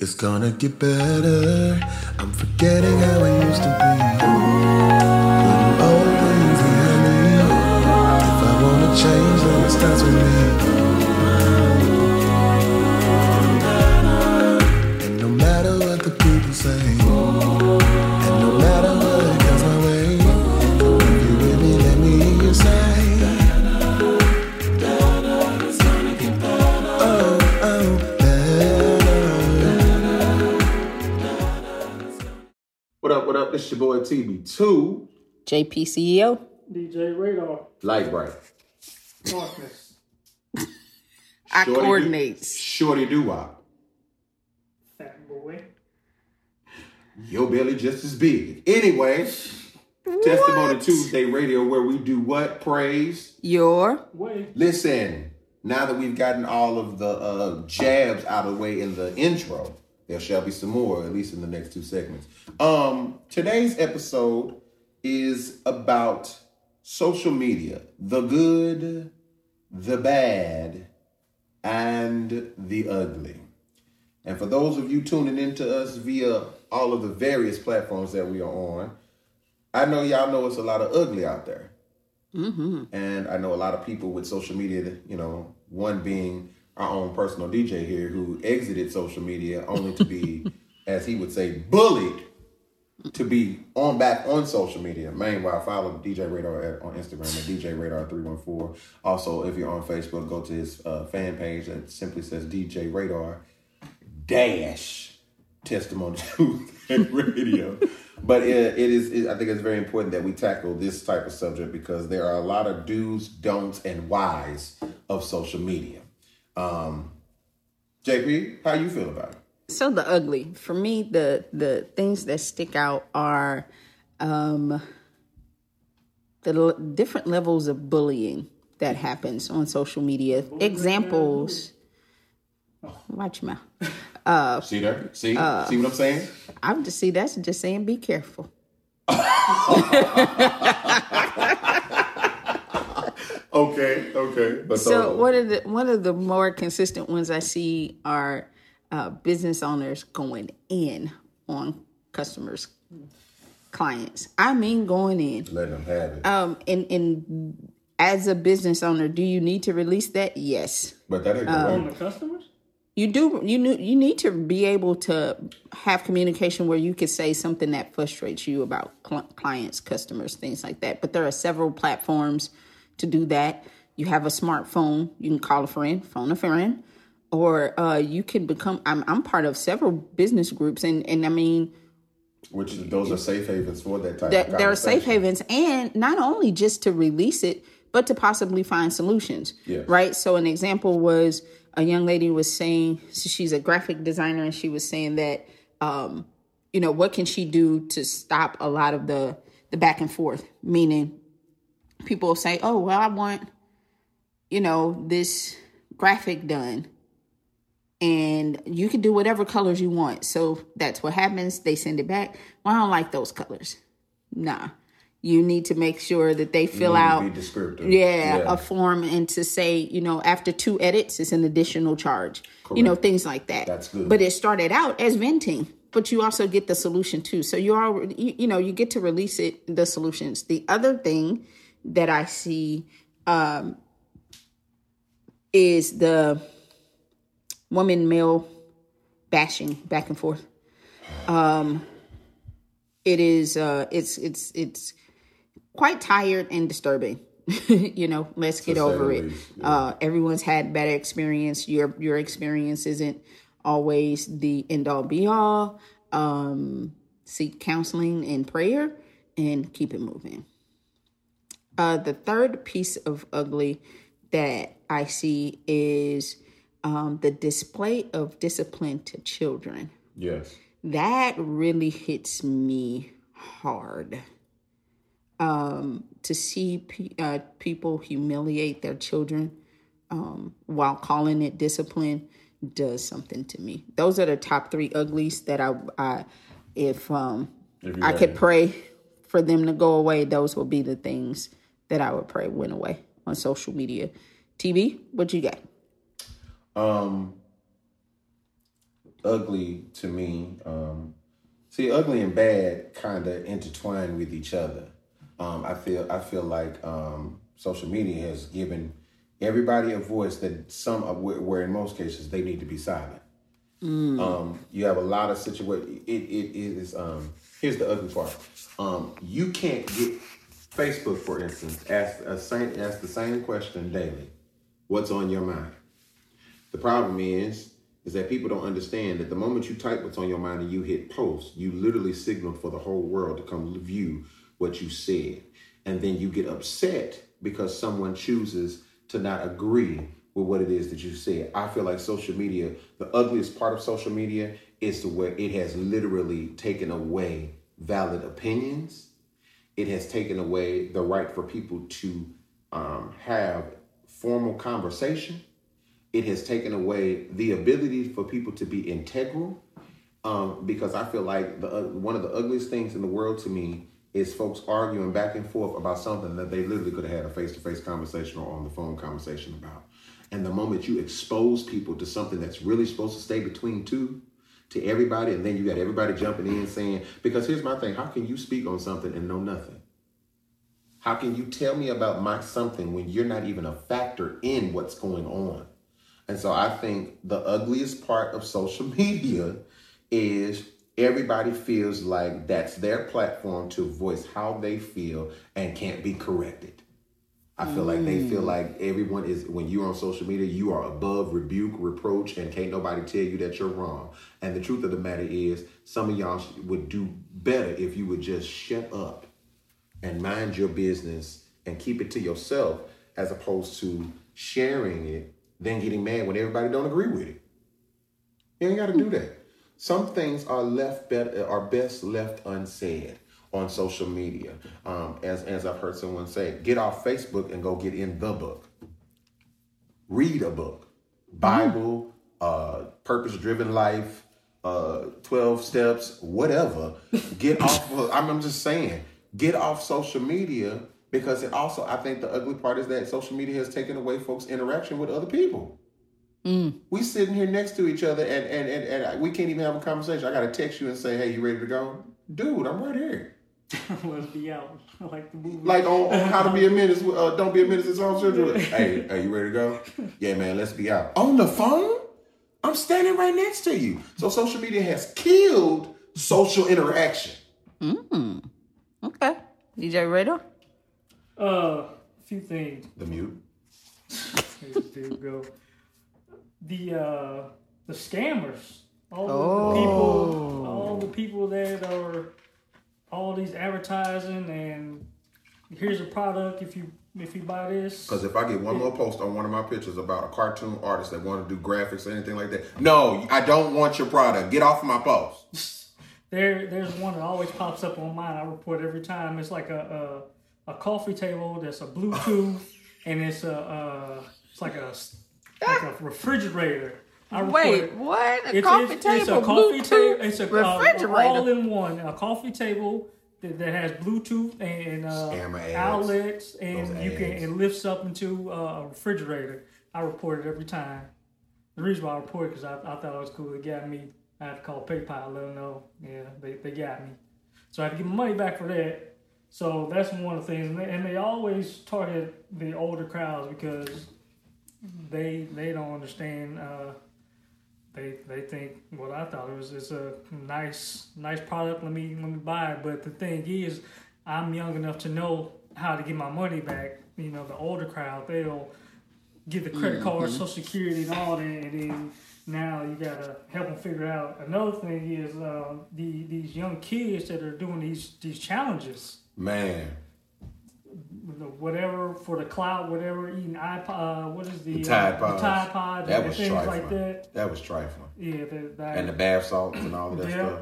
It's gonna get better. I'm forgetting how it used to be. What up, what up? This your boy TB2, JPCEO. DJ Raydar, Light Bright. Darkness. I Shorty coordinates. Shorty do Wop. Fat boy. Your belly just as big. Anyway, Testimony Tuesday Radio, where we do what? Praise. Your Way. Listen, now that we've gotten all of the uh, jabs out of the way in the intro, there shall be some more, at least in the next two segments. Um, today's episode is about social media, the good, the bad, and the ugly. And for those of you tuning into us via all of the various platforms that we are on, I know y'all know it's a lot of ugly out there. And I know a lot of people with social media, you know, one being our own personal DJ here who exited social media only to be, as he would say, bullied to be on back on social media. Meanwhile, follow DJ Raydar at, on Instagram at DJ Raydar 314. Also, if you're on Facebook, go to his uh, fan page that simply says DJ Raydar dash testimony Tuesday radio. But it, it is, it, I think it's very important that we tackle this type of subject because there are a lot of do's, don'ts, and whys of social media. Um, JP, how you feel about it? so the ugly for me the the things that stick out are um the l- different levels of bullying that happens on social media examples watch your mouth See there? See? Uh, See what I'm saying? i'm just see that's just saying be careful Okay, okay. But so one of the one of the more consistent ones I see are uh, business owners going in on customers, clients. I mean, going in. let them have it. Um, and and as a business owner, do you need to release that? Yes, but that ain't the On way. the customers? you do. You knew you need to be able to have communication where you could say something that frustrates you about cl- clients, customers, things like that. But there are several platforms to do that. You have a smartphone. You can call a friend, phone a friend, or uh, you can become. I'm I'm part of several business groups, and and I mean. Which those are safe havens for that type that of there are safe havens and not only just to release it but to possibly find solutions Yes. right so an example was a young lady was saying so she's a graphic designer and she was saying that um you know what can she do to stop a lot of the the back and forth meaning people say oh well i want you know this graphic done and you can do whatever colors you want. So that's what happens. They send it back. Well, I don't like those colors. Nah. You need to make sure that they fill out. Yeah, Yeah. a form and to say, you know, after two edits it's an additional charge. You know, things like that. That's good. But it started out as venting, but you also get the solution too. So you already you, you know, you get to release it the solutions. The other thing that I see um is the woman male bashing back and forth. Um it is uh it's it's it's quite tired and disturbing. you know, let's get over it. least, Uh everyone's had better experience. Your your experience isn't always the end all be all. Um seek counseling and prayer and keep it moving. Uh, the third piece of ugly that I see is um, the display of discipline to children. Yes. That really hits me hard. Um, to see pe- uh, people humiliate their children um, while calling it discipline does something to me. Those are the top three uglies that I, I if um, If I could pray for them to go away, those would be the things that I would pray went away on social media. TB, what you got? Um, ugly to me. Um, see, ugly and bad kind of intertwine with each other. Um, I feel I feel like um, social media has given everybody a voice that some of where, in most cases they need to be silent. Um, you have a lot of situation. It, it is. Um, here's the ugly part. Um, you can't get Facebook, for instance, ask a same ask the same question daily. What's on your mind? The problem is, is that people don't understand that the moment you type what's on your mind and you hit post, you literally signal for the whole world to come view what you said. And then you get upset because someone chooses to not agree with what it is that you said. I feel like social media, the ugliest part of social media is to where it has literally taken away valid opinions. It has taken away the right for people to um, have formal conversation it has taken away the ability for people to be integral um, because I feel like the uh, one of the ugliest things in the world to me is folks arguing back and forth about something that they literally could have had a face-to-face conversation or on the phone conversation about. And the moment you expose people to something that's really supposed to stay between two to everybody, and then you got everybody jumping in saying, because here's my thing, how can you speak on something and know nothing? How can you tell me about my something when you're not even a factor in what's going on? And so I think the ugliest part of social media is everybody feels like that's their platform to voice how they feel and can't be corrected. I feel like they feel mm. like everyone is when you're on social media, you are above rebuke, reproach, and can't nobody tell you that you're wrong. And the truth of the matter is, some of y'all would do better if you would just shut up and mind your business and keep it to yourself as opposed to sharing it then getting mad when everybody don't agree with it. You ain't got to do that. Some things are left better are best left unsaid on social media. Um, as, as i've heard someone say get off facebook and go get in the book. Read a book. Bible uh, purpose driven life uh, 12 steps whatever. Get off of, I'm, I'm just saying get off social media because it also i think the ugly part is that social media has taken away folks interaction with other people. We sitting here next to each other and, and, and, and we can't even have a conversation. I gotta text you and say hey you ready to go? Dude i'm right here Let's be out. like the movie. like on, on how to be a menace uh, don't be a menace it's all children hey are you ready to go yeah man let's be out on the phone i'm standing right next to you so social media has killed social interaction Mm. Okay. DJ Raydar? Uh, a few things. the mute There there we go. The uh, the scammers. All Oh. the people, all the people that are all these advertising and here's a product if you if you buy this. Because if I get one more post on one of my pictures about a cartoon artist that want to do graphics or anything like that, no, I don't want your product. Get off my post. There, there's one that always pops up on mine. I report every time. It's like a a, a coffee table that's a Bluetooth, and it's a uh, it's like a like a refrigerator. I Wait, it. what? A It's, coffee it's, table, it's a coffee Bluetooth, table. It's a uh, refrigerator. all in one. A coffee table that, that has Bluetooth and uh, outlets, and Those you can ads. it lifts up into uh, a refrigerator. I report it every time. The reason why I report it because I, I thought it was cool. It got me. I had to call PayPal, let them know. Yeah, they, they got me. So I have to give my money back for that. So that's one of the things, and they, and they always target the older crowds because they they don't understand. Uh, they they think what I thought it was it's a nice nice product. Let me let me buy it. But the thing is, I'm young enough to know how to get my money back. You know, the older crowd they'll get the credit card, social security, and all that, and then now you gotta help them figure out. Another thing is uh, the these young kids that are doing these these challenges Man, whatever for the cloud, whatever eating iPod, what is the, the Tide uh, Pods. the Tide Pods, That was things trifling. like that. That was trifling. Yeah, that, that, And the bath salts and all of that Yeah. stuff.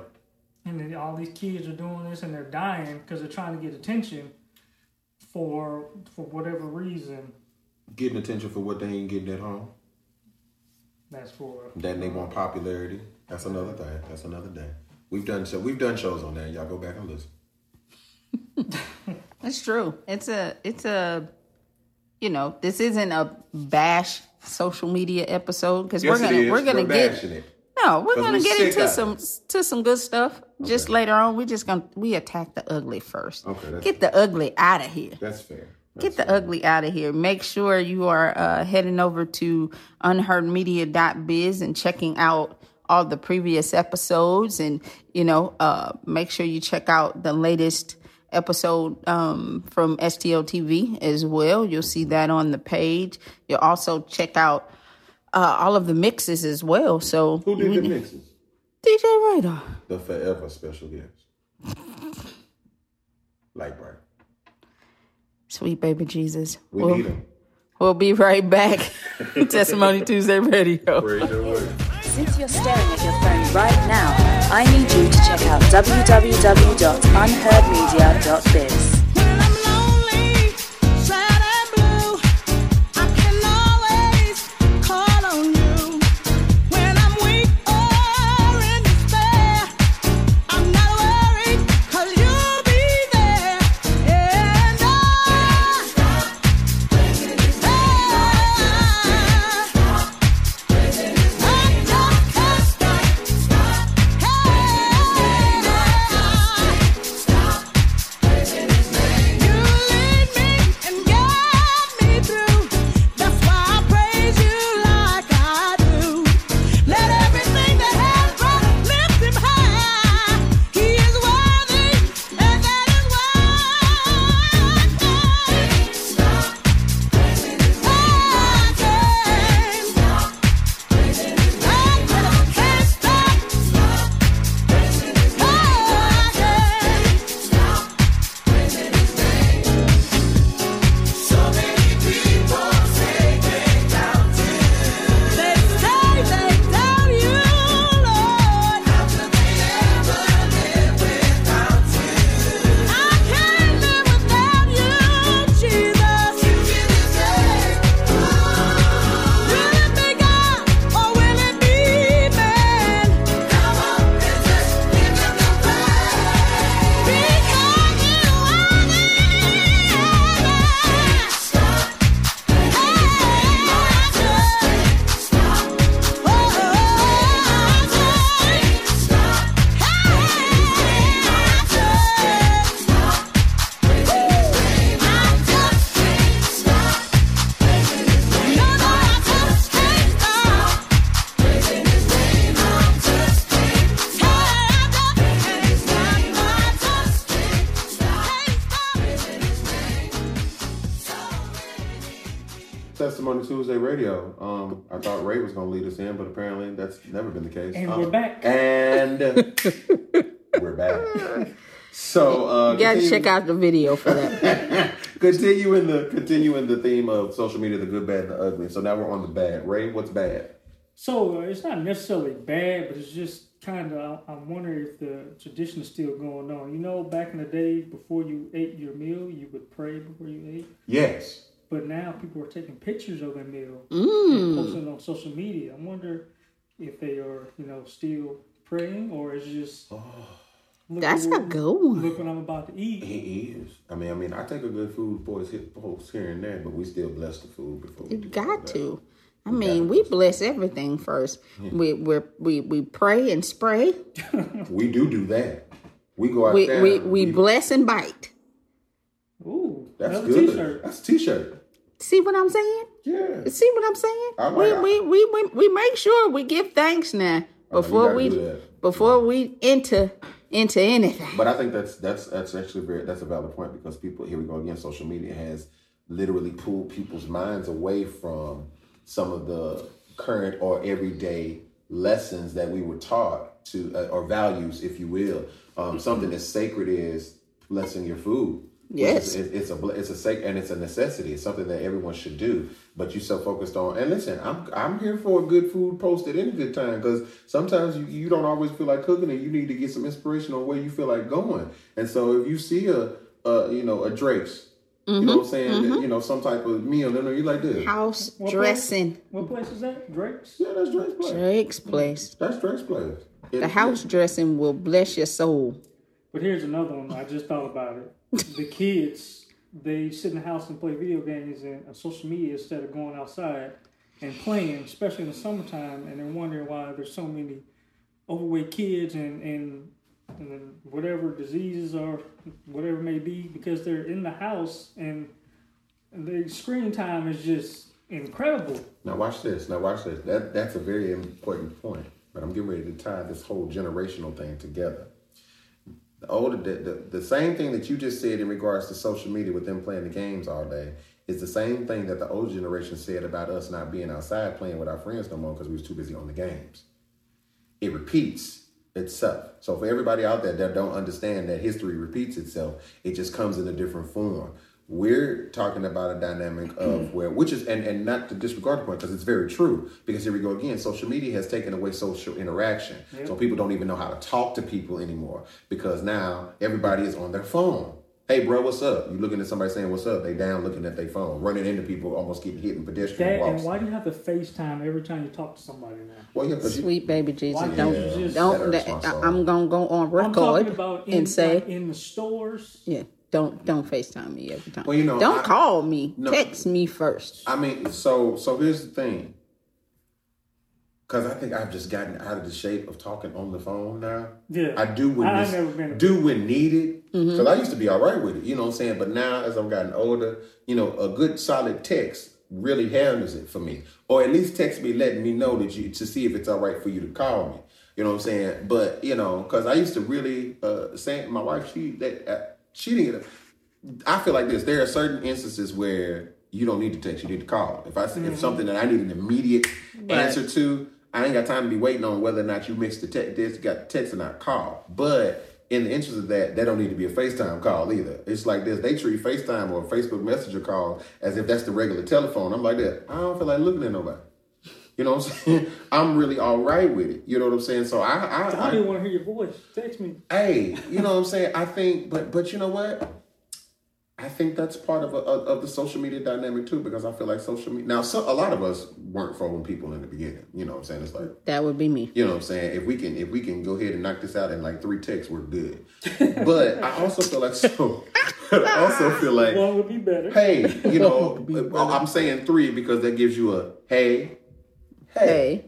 and then all these kids are doing this and they're dying because they're trying to get attention for for whatever reason. Getting attention for what they ain't getting at home. That's for Then they want popularity. That's another thing. That's another day. We've done so we've done shows on that. Y'all go back and listen. It's true. It's a it's a you know, this isn't a bash social media episode because Yes, we're gonna it we're gonna get it. no, we're gonna we get into some to some good stuff just later on. We're just gonna we attack the ugly first. Okay, that's get the ugly out of here. That's fair. Get the ugly out of here. Make sure you are uh, heading over to unheardmedia.biz and checking out all the previous episodes. And, you know, uh, make sure you check out the latest episode um, from STL TV as well. You'll see that on the page. You'll also check out uh, all of the mixes as well. So, Who did the mixes? DJ Raydar. The forever special guest. Light bright. Sweet baby Jesus. We We'll, need him. we'll be right back. Testimony Tuesday Radio. Praise the Lord. Since you're staring at your phone right now, I need you to check out www.unheardmedia.biz. Radio. Um, I thought Ray was going to lead us in, but apparently that's never been the case. And Uh, we're back. And we're back. So uh, You gotta continue- check out the video for that. continuing the continuing the theme of social media, the good, bad, and the ugly. So now we're on the bad. Ray, what's bad? So uh, it's not necessarily bad, but it's just kind of. I'm wondering if the tradition is still going on. You know, back in the day, before you ate your meal, you would pray before you ate. Yes. But now people are taking pictures of their meal Mm. and posting on social media. I wonder if they are, you know, still praying or is it just. look That's what- a good one. Look what I'm about to eat. He is. I mean, I mean, I take a good food before it's hit post here and there, but we still bless the food before. We You do got that. to. I mean, we bless everything first. We we we we pray and spray. We do do that. We go out We there. we we bless and bite. Ooh, That's another good. t-shirt. That's a t-shirt. See what I'm saying? Yeah. See what I'm saying? I like we, it. we we we we make sure we give thanks now before we before we enter into anything. But I think that's that's that's actually very that's a valid point because people here we go again. Social media has literally pulled people's minds away from some of the current or everyday lessons that we were taught to uh, or values, if you will. Um, something as sacred is blessing your food. Which Yes. is- it's a it's a sac- and it's a necessity. It's something that everyone should do. But you so focused on and listen, I'm I'm here for a good food post at any good time because sometimes you, you don't always feel like cooking and you need to get some inspiration on where you feel like going. And so if you see a, a you know a Drake's, you know what I'm mm-hmm. saying, mm-hmm. you know some type of meal, then you like this. House What dressing. Place? What place is that? Drake's? Yeah, that's Drake's place. Drake's place. That's Drake's place. It- The house dressing will bless your soul. But here's another one. I just thought about it. The kids, they sit in the house and play video games and social media instead of going outside and playing, especially in the summertime. And they're wondering why there's so many overweight kids and, and and whatever diseases or whatever may be because they're in the house and the screen time is just incredible. Now watch this. Now watch this. That that's a very important point. But I'm getting ready to tie this whole generational thing together. The older, the, the, the same thing that you just said in regards to social media with them playing the games all day is the same thing that the older generation said about us not being outside playing with our friends no more because we was too busy on the games. It repeats itself. So for everybody out there that don't understand that history repeats itself, it just comes in a different form. We're talking about a dynamic of hmm. where, which is, and, and not to disregard the point because it's very true. Because here we go again, social media has taken away social interaction. So people don't even know how to talk to people anymore because now everybody is on their phone. Hey, bro, what's up? You looking at somebody saying what's up? They down looking at their phone, running into people, almost getting hit in pedestrian That, and why do you have to FaceTime every time you talk to somebody now? Well, yeah, 'cause you- Sweet baby Jesus, don't can't just- don't. That hurts that- I'm gonna go on I'm talking record about in, and say, like, in the stores. yeah, don't don't Facetime me every time. Well, you know, don't I- call me. No. Text me first. I mean, so so here's the thing. Cause I think I've just gotten out of the shape of talking on the phone now. Yeah. I do when I've this- never been a- do when needed. Cause I used to be all right with it, you know what I'm saying. But now as I've gotten older, you know, a good solid text really handles it for me, or at least text me letting me know that you to see if it's all right for you to call me. You know what I'm saying? But you know, cause I used to really uh, say my wife she that she didn't. I feel like this. There are certain instances where you don't need to text; you need to call. If I if mm-hmm. something that I need an immediate answer to, I ain't got time to be waiting on whether or not you mixed the text, this got text or not. Call, but in the interest of that, they don't need to be a FaceTime call either. It's like this: they treat FaceTime or a Facebook Messenger call as if that's the regular telephone. I'm like that. I don't feel like looking at nobody. You know what I'm saying? I'm really all right with it. You know what I'm saying? So I, I, I don't want to hear your voice. Text me. hey, you know what I'm saying? I think, but but you know what? I think that's part of a, of of the social media dynamic too, because I feel like social media. Now, so, a lot of us weren't following people in the beginning. You know what I'm saying? It's like That would be me. you know what I'm saying? If we can if we can go ahead and knock this out in like three texts, we're good. But I also feel like so. I also feel like One would be better. hey, you know, oh, I'm saying three because that gives you a hey, hey, Hey,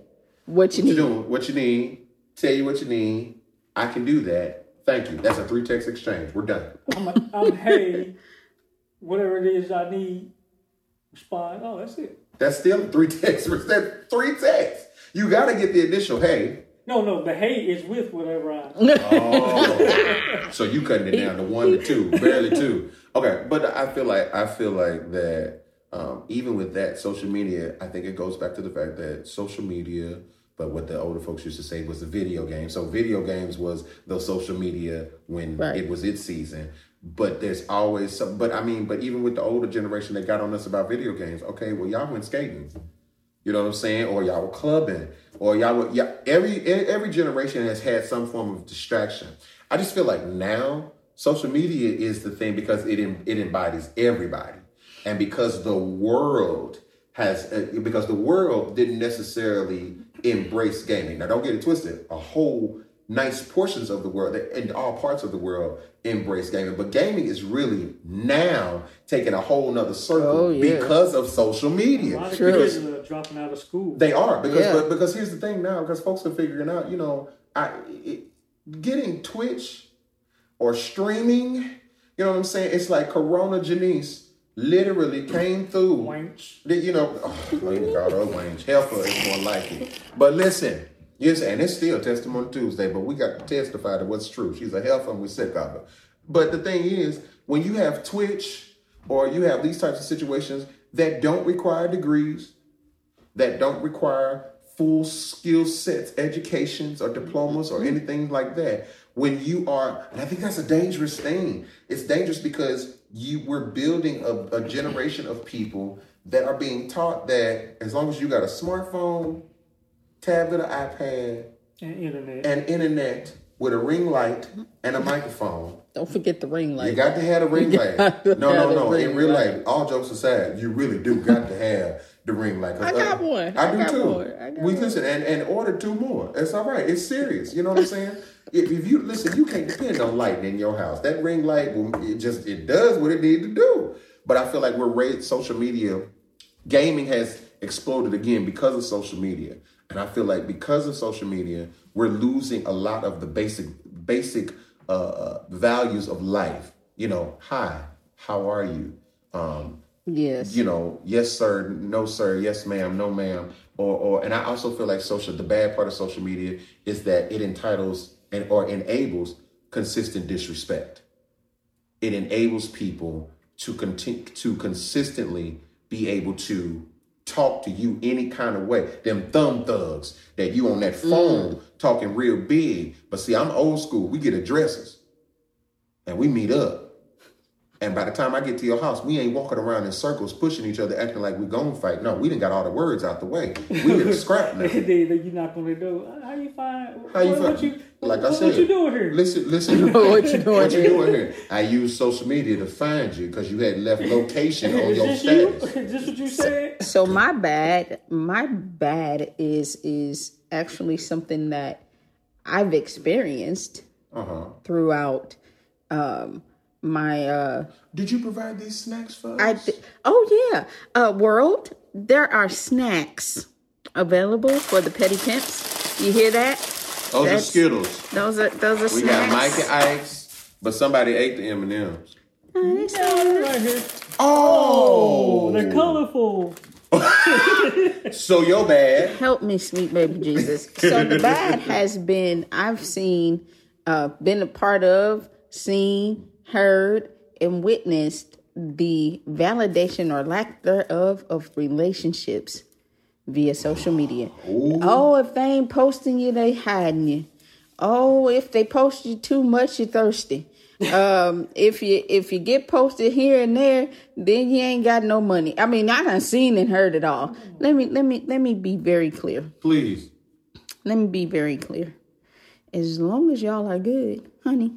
what you what you need? doing? What you need? Tell you what you need. I can do that. Thank you. That's a three text exchange. We're done. I'm, a, I'm hey, whatever it is I need. Respond. Oh, that's it. That's still three texts. That's three texts. You got to get the initial hey. No, no, the hey is with whatever I. Oh, so you cutting it down to one to two, barely two. Okay, but I feel like I feel like that. Um, even with that social media, I think it goes back to the fact that social media, but what the older folks used to say was the video game. So video games was the social media when Right. it was its season. But there's always some. But I mean, but even with the older generation that got on us about video games, okay, well y'all went skating. You know what I'm saying? Or y'all were clubbing, or y'all were yeah. Every every generation has had some form of distraction. I just feel like now social media is the thing because it it embodies everybody, and because the world has uh, because the world didn't necessarily embrace gaming. Now don't get it twisted. A whole nice portions of the world and all parts of the world embrace gaming, but gaming is really now taking a whole nother circle Oh, yeah. because of social media. A lot of True. kids are dropping out of school. They are because Yeah. but because here's the thing now because folks are figuring out you know I it, getting Twitch or streaming you know what I'm saying it's like Corona Janice literally came through Wench. the- you know oh, Lady God oh Wayne Helper is more like it but listen yes and it's still testimony Tuesday but we got to testify to what's true she's a helper and we're sick of her but the thing is when you have Twitch or you have these types of situations that don't require degrees that don't require full skill sets, educations or diplomas or mm-hmm. anything like that. When you are, and I think that's a dangerous thing. It's dangerous because you we're building a, a generation of people that are being taught that as long as you got a smartphone, tablet, or iPad, And internet. and internet with a ring light and a microphone, Don't forget the ring light. you got to have a ring light. No, no, no. In real light. life, all jokes aside, you really do got to have the ring light. I uh, got one. I, I do got too. one. I got we one. listen and, and order two more. It's all right. It's serious. You know what I'm saying? If, if you listen, you can't depend on lighting in your house. That ring light it just it does what it needs to do. But I feel like we're raised social media gaming has exploded again because of social media. And I feel like because of social media, we're losing a lot of the basic basic uh, uh, values of life. You know, hi, how are you? Um, Yes. you know, yes sir, no sir, yes ma'am, no ma'am, or or and I also feel like social the bad part of social media is that it entitles and or enables consistent disrespect. It enables people to continue to consistently be able to talk to you any kind of way. Them thumb thugs that you on that mm. phone talking real big. But see, I'm old school. We get addresses and we meet up. And by the time I get to your house, we ain't walking around in circles pushing each other, acting like we gonna fight. No, we didn't got all the words out the way. We didn't scrap now. then then you knock on the door. How you find? How you what, find? What you, like what, I said, what you doing here? Listen, listen. What you doing What you here? doing here? I use social media to find you because you had left location on Is your this you? status. Is this what you said? So my bad, my bad is is actually something that I've experienced Uh huh. throughout um my uh Did you provide these snacks for us? I th- oh yeah, uh world, there are snacks available for the petty pimps. You hear that? Those are Skittles. Those are those are We got Mike snacks. and Ike's, but somebody ate the M and M's. right here. Oh, They're colorful. so your bad. Help me, sweet baby Jesus. So the bad has been I've seen, uh, been a part of, seen, heard, and witnessed the validation or lack thereof of relationships via social media. Oh, if they ain't posting you, they hiding you. Oh, if they post you too much, you're thirsty. um, if you if you get posted here and there, then you ain't got no money. I mean, I done seen and heard it all. Let me let me let me be very clear. Please. Let me be very clear. As long as y'all are good, honey,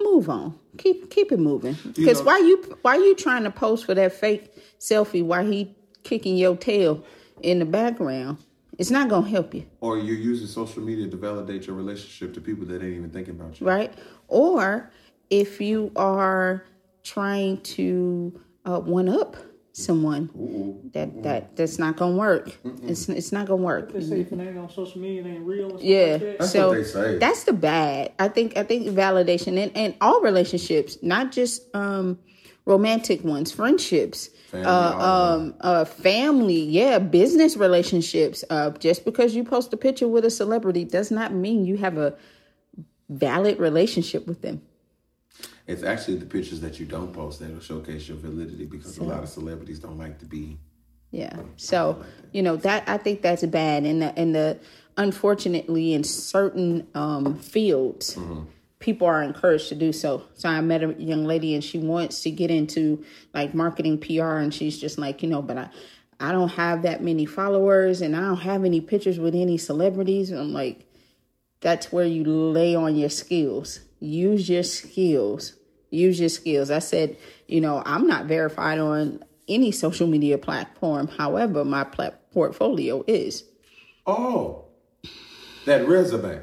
move on. Keep keep it moving. Because why you why you trying to post for that fake selfie while he kicking your tail in the background? It's not gonna help you. Or you're using social media to validate your relationship to people that ain't even thinking about you. right? Or if you are trying to uh, one up someone, that that that's not gonna work. It's it's not gonna work. They say if it ain't on social media, it ain't real. and Yeah, Like that. That's so what they say. that's the bad. I think I think validation and, and all relationships, not just um romantic ones, friendships, Family, uh, um, uh, family, yeah, business relationships. Uh, just because you post a picture with a celebrity does not mean you have a valid relationship with them. It's actually the pictures that you don't post that'll showcase your validity because a lot of celebrities don't like to be. Yeah. So, you know, that I think that's bad and the and the unfortunately in certain um fields people are encouraged to do so. So I met a young lady and she wants to get into like marketing PR and she's just like, you know, but I I don't have that many followers and I don't have any pictures with any celebrities. And I'm like, that's where you lay on your skills. Use your skills. Use your skills. I said, you know, I'm not verified on any social media platform. However, my plat- portfolio is. Oh, that resume.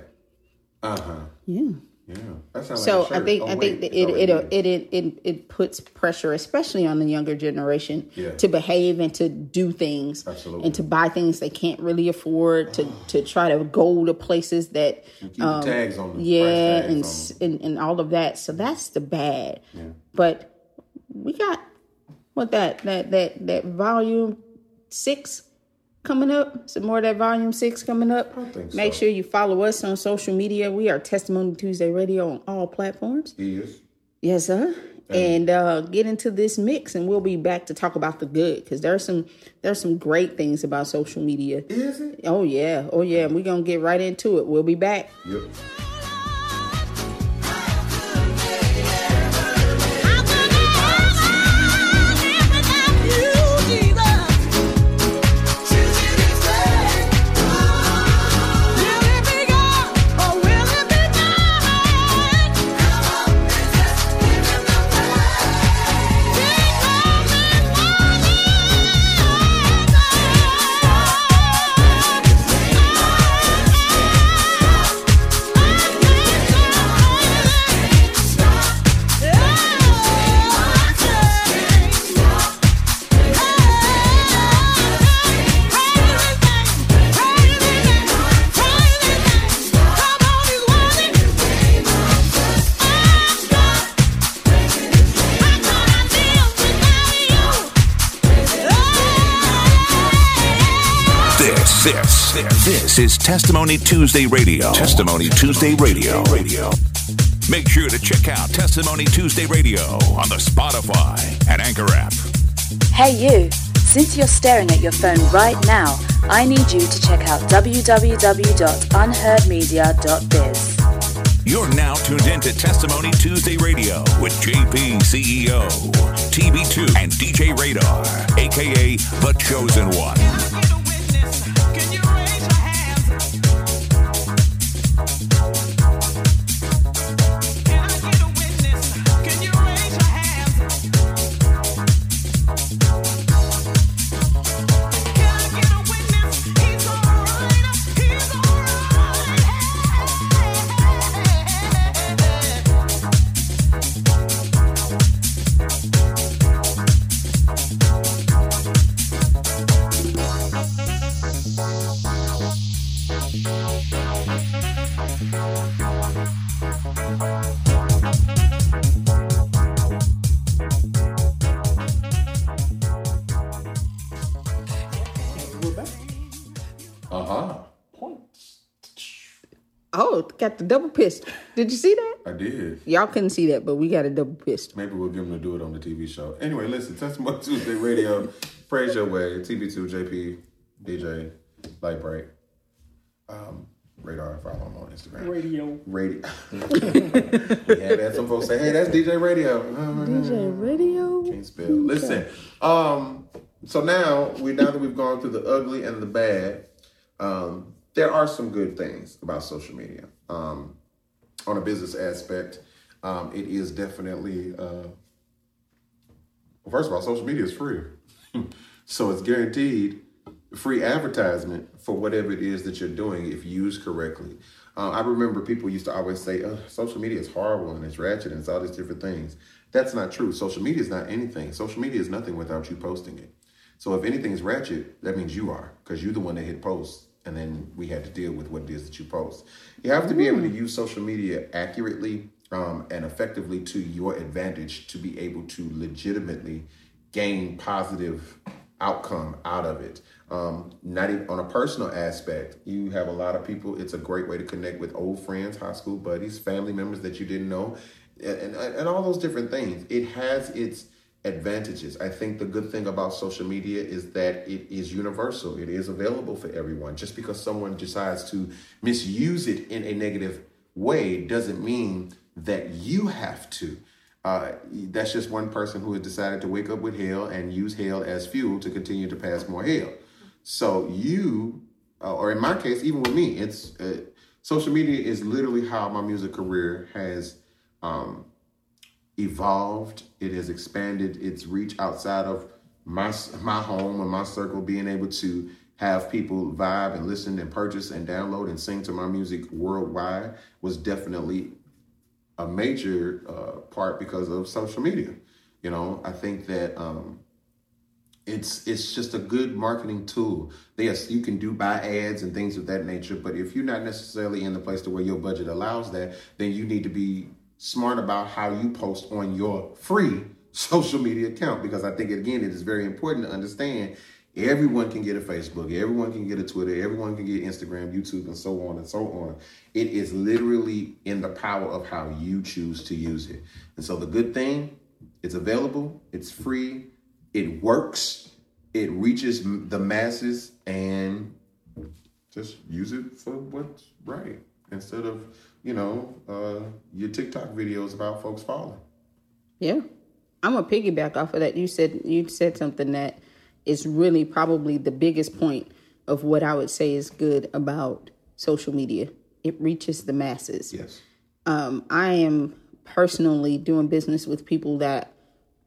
Uh huh. Yeah. Yeah. That sounds So like a I shirt. think Oh, I think wait, that it it, it it it it puts pressure, especially on the younger generation, Yeah. to behave and to do things Absolutely. and to buy things they can't really afford. To to try to go to places that Keep the tags on them. um, yeah tags and, on them. and and all of that so that's the bad but we got what that that that that volume six coming up? Some more of that volume six coming up? Think make so. sure you follow us on social media. We are testimony tuesday radio on all platforms. Is. yes sir. And uh get into this mix and we'll be back to talk about the good because there's some there's some great things about social media. Is it? oh yeah. Oh yeah. We're gonna get right into it. We'll be back. Yep. Testimony Tuesday Radio. Testimony Tuesday Radio. Radio. Make sure to check out Testimony Tuesday Radio on the Spotify and Anchor app. Hey you! Since you're staring at your phone right now, I need you to check out www.unheardmedia.biz. You're now tuned in to Testimony Tuesday Radio with JP CEO, TB2, and DJ Raydar, aka The Chosen One. Got the double pistol. Did you see that? I did. Y'all couldn't see that, but we got a double pistol. Maybe we'll give them to do it on the TV show. Anyway, listen, Testimony Tuesday Radio, Praise Your Way, TB2, JP, DJ, Light Break, um, Raydar, follow him on Instagram. Radio. Radio. yeah, had some folks say, hey, that's DJ Radio. DJ Radio. Can't spell. Listen, um, so now we now that we've gone through the ugly and the bad, um, there are some good things about social media. Um, on a business aspect, um, it is definitely uh, first of all, social media is free, so it's guaranteed free advertisement for whatever it is that you're doing if used correctly. Uh, I remember people used to always say, "Oh, social media is horrible and it's ratchet and it's all these different things." That's not true. Social media is not anything. Social media is nothing without you posting it. So if anything's ratchet, that means you are, because you're the one that hit post, and then we had to deal with what it is that you post. You have to be able to use social media accurately um, and effectively to your advantage to be able to legitimately gain positive outcome out of it. Um, not even on a personal aspect, you have a lot of people. It's a great way to connect with old friends, high school buddies, family members that you didn't know, and, and, and all those different things. It has its advantages. I think the good thing about social media is that it is universal. It is available for everyone. Just because someone decides to misuse it in a negative way doesn't mean that you have to. Uh, that's just one person who has decided to wake up with hell and use hell as fuel to continue to pass more hell. So you, uh, or in my case, even with me, it's uh, social media is literally how my music career has um, evolved. It has expanded its reach outside of my my home and my circle. Being able to have people vibe and listen and purchase and download and sing to my music worldwide was definitely a major uh, part because of social media. You know, I think that um, it's it's just a good marketing tool. Yes, you can do buy ads and things of that nature, but if you're not necessarily in the place to where your budget allows that, then you need to be smart about how you post on your free social media account because I think again it is very important to understand everyone can get a Facebook, everyone can get a Twitter, everyone can get Instagram, YouTube, and so on and so on. It is literally in the power of how you choose to use it. And so the good thing, it's available, it's free, it works, it reaches the masses, and just use it for what's right instead of you know uh, your TikTok videos about folks falling. Yeah. I'm gonna piggyback off of that. You said you said something that is really probably the biggest point of what I would say is good about social media. It reaches the masses. Yes. Um, I am personally doing business with people that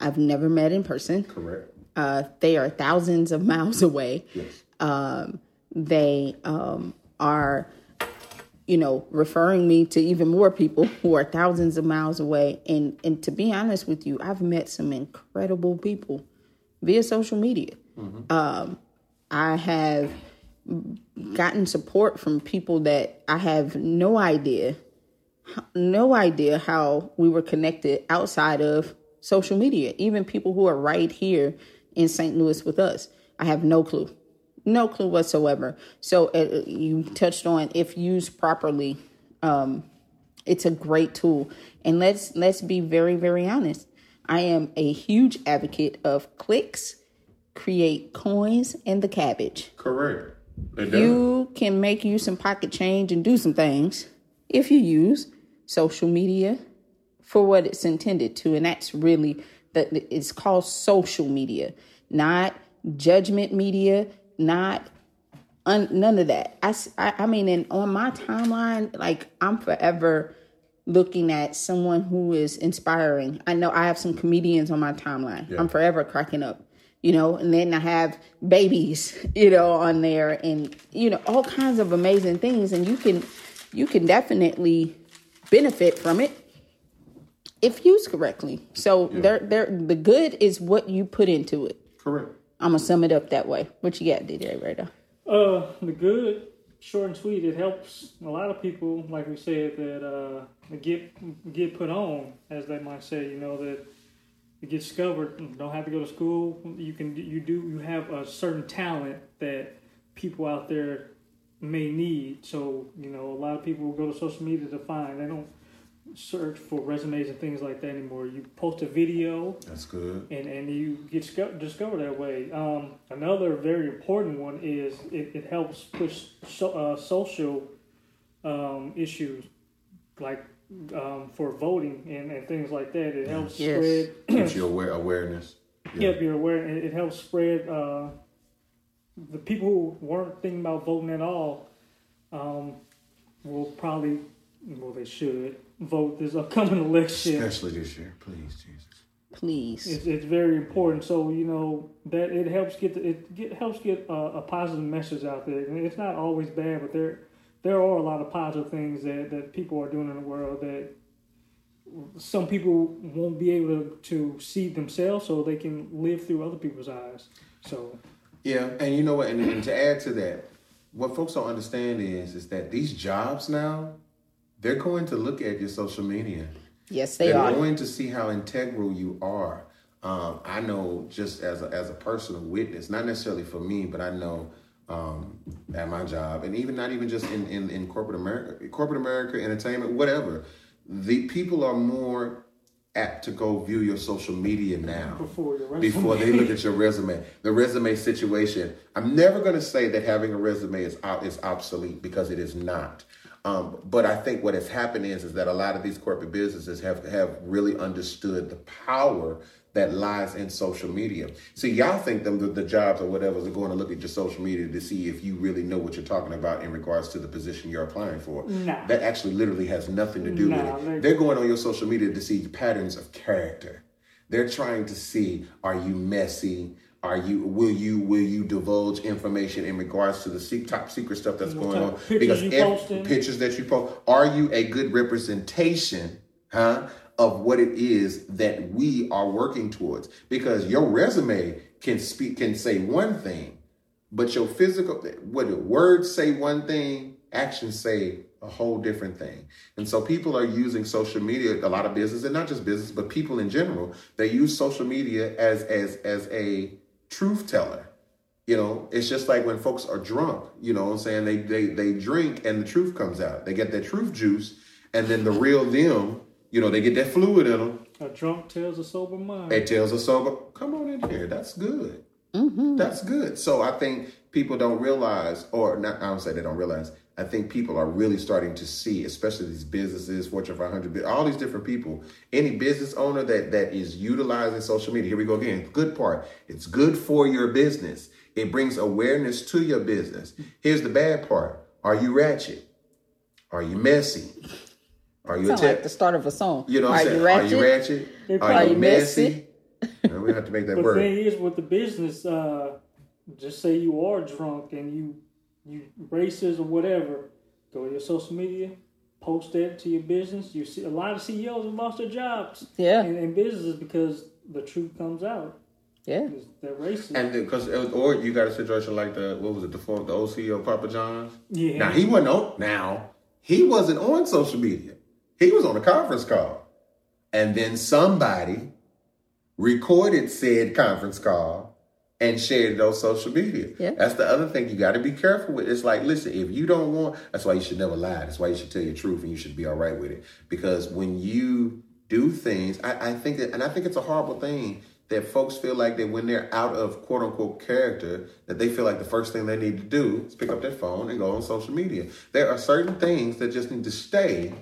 I've never met in person. Correct. Uh, they are thousands of miles away. Yes. Um, they um, are, you know, referring me to even more people who are thousands of miles away. And and to be honest with you, I've met some incredible people via social media. Um, I have gotten support from people that I have no idea, no idea how we were connected outside of social media. Even people who are right here in St. Louis with us, I have no clue. No clue whatsoever. So uh, you touched on if used properly, um, it's a great tool. And let's let's be very very honest. I am a huge advocate of clicks, create coins, and the cabbage. Correct. You can make you some pocket change and do some things if you use social media for what it's intended to, and that's really that it's called social media, not judgment media, not un, none of that. I, I mean, and on my timeline, like I'm forever looking at someone who is inspiring. I know I have some comedians on my timeline. I'm forever cracking up, you know, and then I have babies, you know, on there and you know, all kinds of amazing things and you can you can definitely benefit from it if used correctly. So there there the good is what you put into it. Correct. I'm gonna sum it up that way. What you got, DJ Raydar? Uh, the good, short and sweet. It helps a lot of people, like we said, that uh, get get put on, as they might say. You know that you get discovered. Don't have to go to school. You can you do you have a certain talent that people out there may need. So you know a lot of people will go to social media to find. They don't search for resumes and things like that anymore. You post a video That's good. and and you get disco- discovered that way. Um, another very important one is it, it helps push so, uh, social um, issues like um, for voting and, and things like that. It helps Yes. spread. Gives you aware awareness. Yep, you're aware. It, it helps spread uh, the people who weren't thinking about voting at all. Um, will probably, well, they should vote this upcoming election. Especially this year. Please, Jesus. Please. It's, it's very important. So you know that it helps get the, it get, helps get a, a positive message out there. And it's not always bad, but there there are a lot of positive things that, that people are doing in the world that some people won't be able to, to see themselves, so they can live through other people's eyes. So Yeah, and you know what? And, and to add to that, what folks don't understand is is that these jobs now, they're going to look at your social media. Yes, they are. They're going to see how integral you are. Um, I know just as a, as a personal witness, not necessarily for me, but I know um, at my job, and even not even just in, in, in corporate America, corporate America, entertainment, whatever. The people are more apt to go view your social media now Before your before they look at your resume. The resume situation. I'm never going to say that having a resume is ob- is obsolete because it is not. Um, but I think what has happened is is that a lot of these corporate businesses have have really understood the power that lies in social media. See, y'all think them the, the jobs or whatever are going to look at your social media to see if you really know what you're talking about in regards to the position you're applying for. Nah. That actually literally has nothing to do Nah, with it. They're going on your social media to see patterns of character. They're trying to see are you messy? Are you will you will you divulge information in regards to the top secret stuff that's going on? of pictures you ev- pictures that you post, are you a good representation, huh, of what it is that we are working towards? Because your resume can speak can say one thing, but your physical what the words say one thing, actions say a whole different thing. And so people are using social media, a lot of business, and not just business, but people in general, they use social media as as as a truth teller. You know, it's just like when folks are drunk, you know what I'm saying? They they they drink and the truth comes out. They get that truth juice, and then the real them, you know, they get that fluid in them. a drunk tells a sober mind. It tells a sober, come on in here. That's good. Mm-hmm. That's good. So I think people don't realize, or not, I don't say they don't realize. I think people are really starting to see, especially these businesses, Fortune 500, all these different people. Any business owner that that is utilizing social media. Here we go again. Good part. It's good for your business. It brings awareness to your business. Here's the bad part. Are you ratchet? Are you messy? Are you a Sound tech? like the start of a song. You know what Are I'm saying? you ratchet? Are you ratchet? Are probably you messy? No, we have to make that But the word. thing is, with the business, uh, just say you are drunk and you you racist or whatever, go to your social media, post that to your business. You see, a lot of CEOs have lost their jobs, Yeah. in, in businesses because the truth comes out. Yeah. They're racist. And because or you got a situation like the what was it the former the old CEO Papa John's. Yeah. Now he wasn't on. Now he wasn't on social media. He was on a conference call, and then somebody recorded said conference call, and share it on social media. Yeah. That's the other thing you got to be careful with. It's like, listen, if you don't want, that's why you should never lie. That's why you should tell your truth and you should be all right with it. Because when you do things, I, I think that, and I think it's a horrible thing that folks feel like that when they're out of quote unquote character, that they feel like the first thing they need to do is pick up their phone and go on social media. There are certain things that just need to stay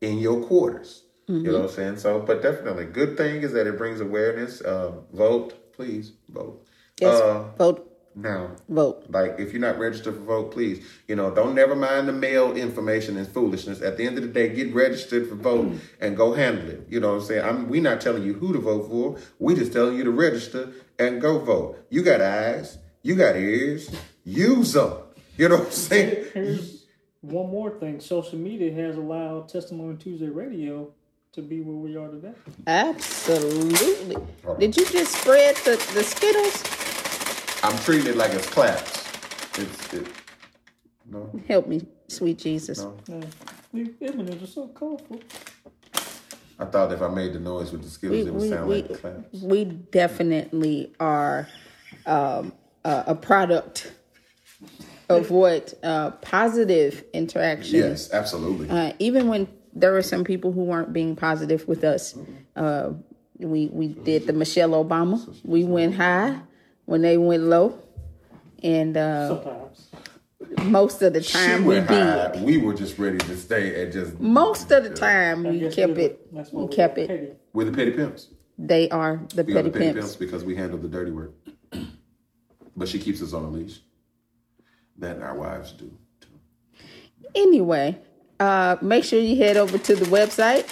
in your quarters. You know what I'm saying? So, but definitely, good thing is that it brings awareness. Um, vote, please vote. Yes, Uh, vote, now, vote. like if you're not registered for vote, please, you know, don't never mind the mail information and foolishness. At the end of the day, get registered for vote and go handle it. You know what I'm saying? I'm we're not telling you who to vote for. We just telling you to register and go vote. You got eyes, you got ears, use them. You know what I'm saying? Here's one more thing. Social media has allowed Testimony Tuesday Radio to be where we are today. Absolutely. Did you just spread the, the Skittles? I'm treating it like it's claps. It's it, no. Help me, sweet Jesus. No. Uh, these images are so colorful. I thought if I made the noise with the Skittles, We, it would we, sound we, like claps. we definitely are um, a, a product of what uh, positive interaction Yes, absolutely. uh, even when there were some people who weren't being positive with us, uh, we we did the Michelle Obama. We went high when they went low, and uh, Sometimes. most of the She time we went high. did. We were just ready to stay at just Most of the time we kept we- it. That's We we kept it. petty. We're the petty pimps. They are the We petty are the petty pimps. pimps because we handle the dirty work. but she keeps us on a leash. That and our wives do too. Anyway, uh, make sure you head over to the website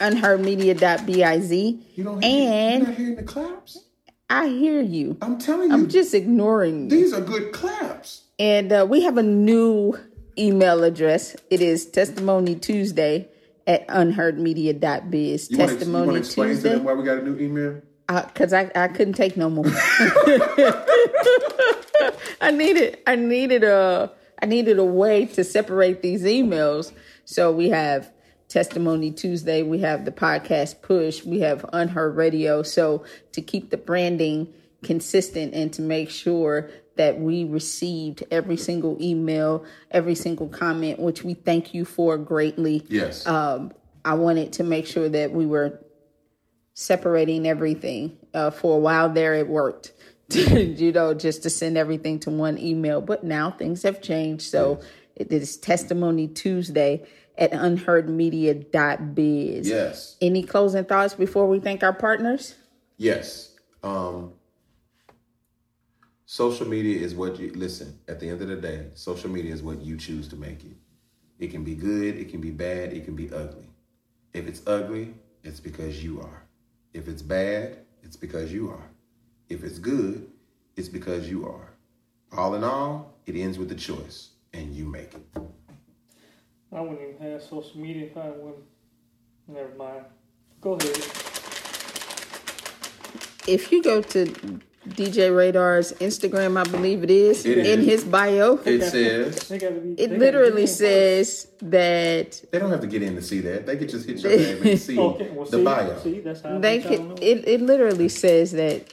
unheardmedia.biz. You don't hear, And- you're not hearing the claps? I hear you. I'm telling you, I'm just ignoring you. these are good claps. And uh, we have a new email address. It is testimony Tuesday at unheardmedia.biz. You want to Testimony explain to Tuesday. them why we got a new email? Because I, I couldn't take no more. I needed I needed a I needed a way to separate these emails. So we have Testimony Tuesday, we have the podcast push, we have Unheard Radio. So to keep the branding consistent and to make sure that we received every single email, every single comment, which we thank you for greatly. Yes. Um, I wanted to make sure that we were separating everything. Uh, for a while there, it worked, you know, just to send everything to one email. But now things have changed. So it is Testimony Tuesday at unheardmedia.biz. yes. Any closing thoughts before we thank our partners? Yes. Um, social media is what you listen. At the end of the day, social media is what you choose to make it. It can be good, it can be bad, it can be ugly. If it's ugly, it's because you are. If it's bad, it's because you are. If it's good, it's because you are. All in all, it ends with the choice, and you make it. I wouldn't even have social media if I wouldn't. Never mind. Go ahead. If you go to DJ Raydar's Instagram, I believe it is, It in is. his bio, It says be, it literally says that they don't have to get in to see that. They could just hit your name and see Okay, well, the see, bio. see, that's how they that's could it, it literally says that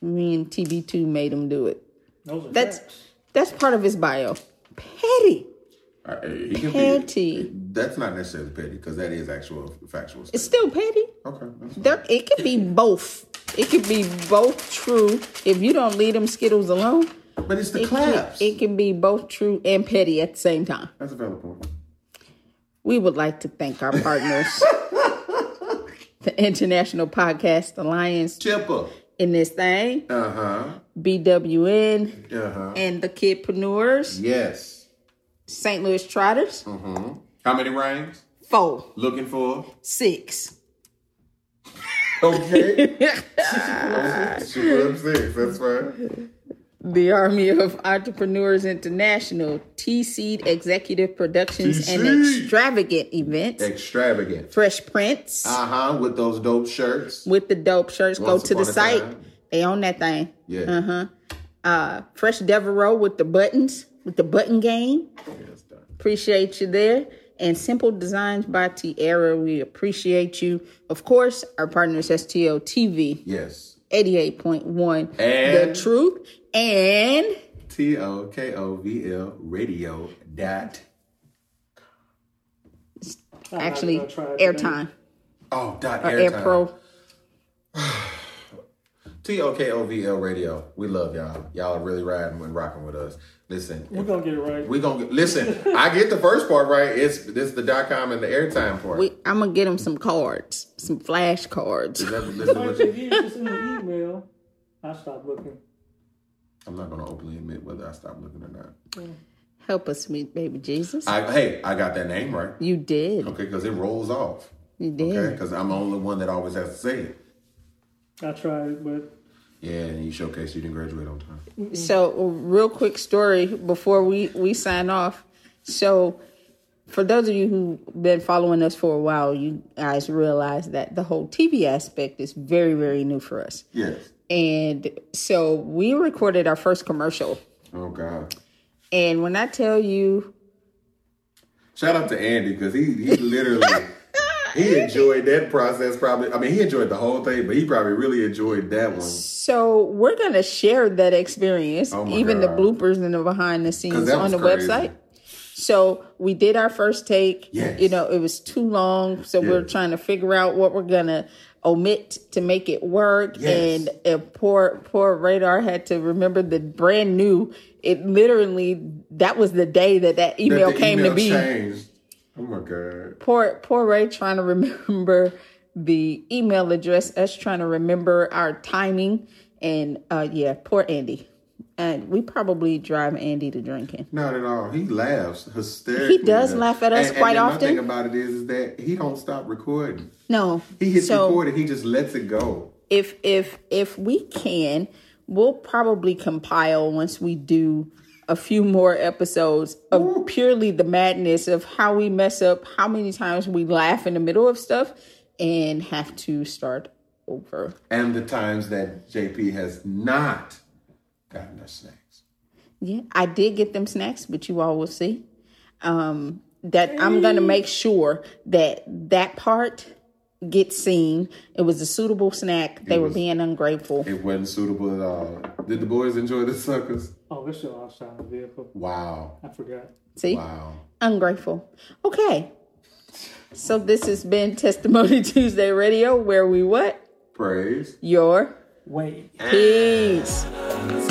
me and TB2 made him do it. Those are That's facts. that's part of his bio. Petty. He can Petty. Be, that's not necessarily petty because that is actual factual. It's still petty. Okay. There it could be both. It could be both true. If you don't leave them Skittles alone, but it's the it claps. can, it can be both true and petty at the same time. that's a valid point. We would like to thank our partners, the International Podcast Alliance, Chipper. in this thing, Uh huh. BWN, Uh huh. and the Kidpreneurs, Yes. St. Louis Trotters, Mm-hmm. How many rings? four, Looking for? six. Okay. she put up six. That's fine. The Army of Entrepreneurs International, T Seed Executive Productions and. Extravagant Events, Extravagant. Fresh Prints Uh huh. With those dope shirts. with the dope shirts. Once Go to the site. time. They own that thing. Yeah. Uh huh. Uh, Fresh Devereaux with the buttons, with the button game. Yeah, it's done. Appreciate you there. And Simple Designs by Tierra. We appreciate you. Of course, our partners STO TV. Yes. 88.1 and The Truth and T O K O V L radio dot. Actually gonna try it today. airtime Oh, dot or Air. Pro. T O K O V L radio. We love y'all. Y'all are really riding and rocking with us. Listen, We're gonna get it right. we gonna get, listen. I get the first part right. It's this is the dot com and the airtime part. We, I'm gonna get him some cards, some flash cards. Is that- listen, what you- you just in the email, I stopped looking. I'm not gonna openly admit whether I stopped looking or not. Help us, sweet baby Jesus. I, hey, I got that name right. you did. Okay, because it rolls off. You did. Okay, because I'm the only one that always has to say it. I tried, but Yeah, and you showcase you didn't graduate on time. So, real quick story before we we sign off. So, for those of you who've been following us for a while, you guys realize that the whole TV aspect is very, very new for us. Yes. And so, we recorded our first commercial. Oh God. And when I tell you, Shout out to Andy because he he literally he enjoyed that process. Probably, I mean, he enjoyed the whole thing, but he probably really enjoyed that one. so we're gonna share that experience, Oh even the bloopers and the behind the scenes on the crazy. website. So we did our first take. Yes. You know, it was too long, so we're trying to figure out what we're gonna omit to make it work. Yes. And poor poor Raydar had to remember the brand new. It literally that was the day that that email That came email to be. Changed. Oh my God. Poor poor Ray trying to remember the email address. Us trying to remember our timing. And uh yeah, poor Andy. And we probably drive Andy to drinking. Not at all. He laughs hysterically. He does laugh at us And- quite and often. My thing about it is, is that he don't stop recording. No. He hits so record and he just lets it go. if if if we can, we'll probably compile once we do a few more episodes of purely the madness of how we mess up, how many times we laugh in the middle of stuff and have to start over. And the times that JP has not gotten us snacks. Yeah, I did get them snacks, but you all will see. Um, that I'm gonna make sure that that part gets seen. It was a suitable snack. They were being ungrateful. It wasn't suitable at all. Did the boys enjoy the suckers? Oh, it's still outside the vehicle. Wow. I forgot. See, Wow. ungrateful. Okay. So this has been Testimony Tuesday Radio, where we what Praise. your way. peace. Thank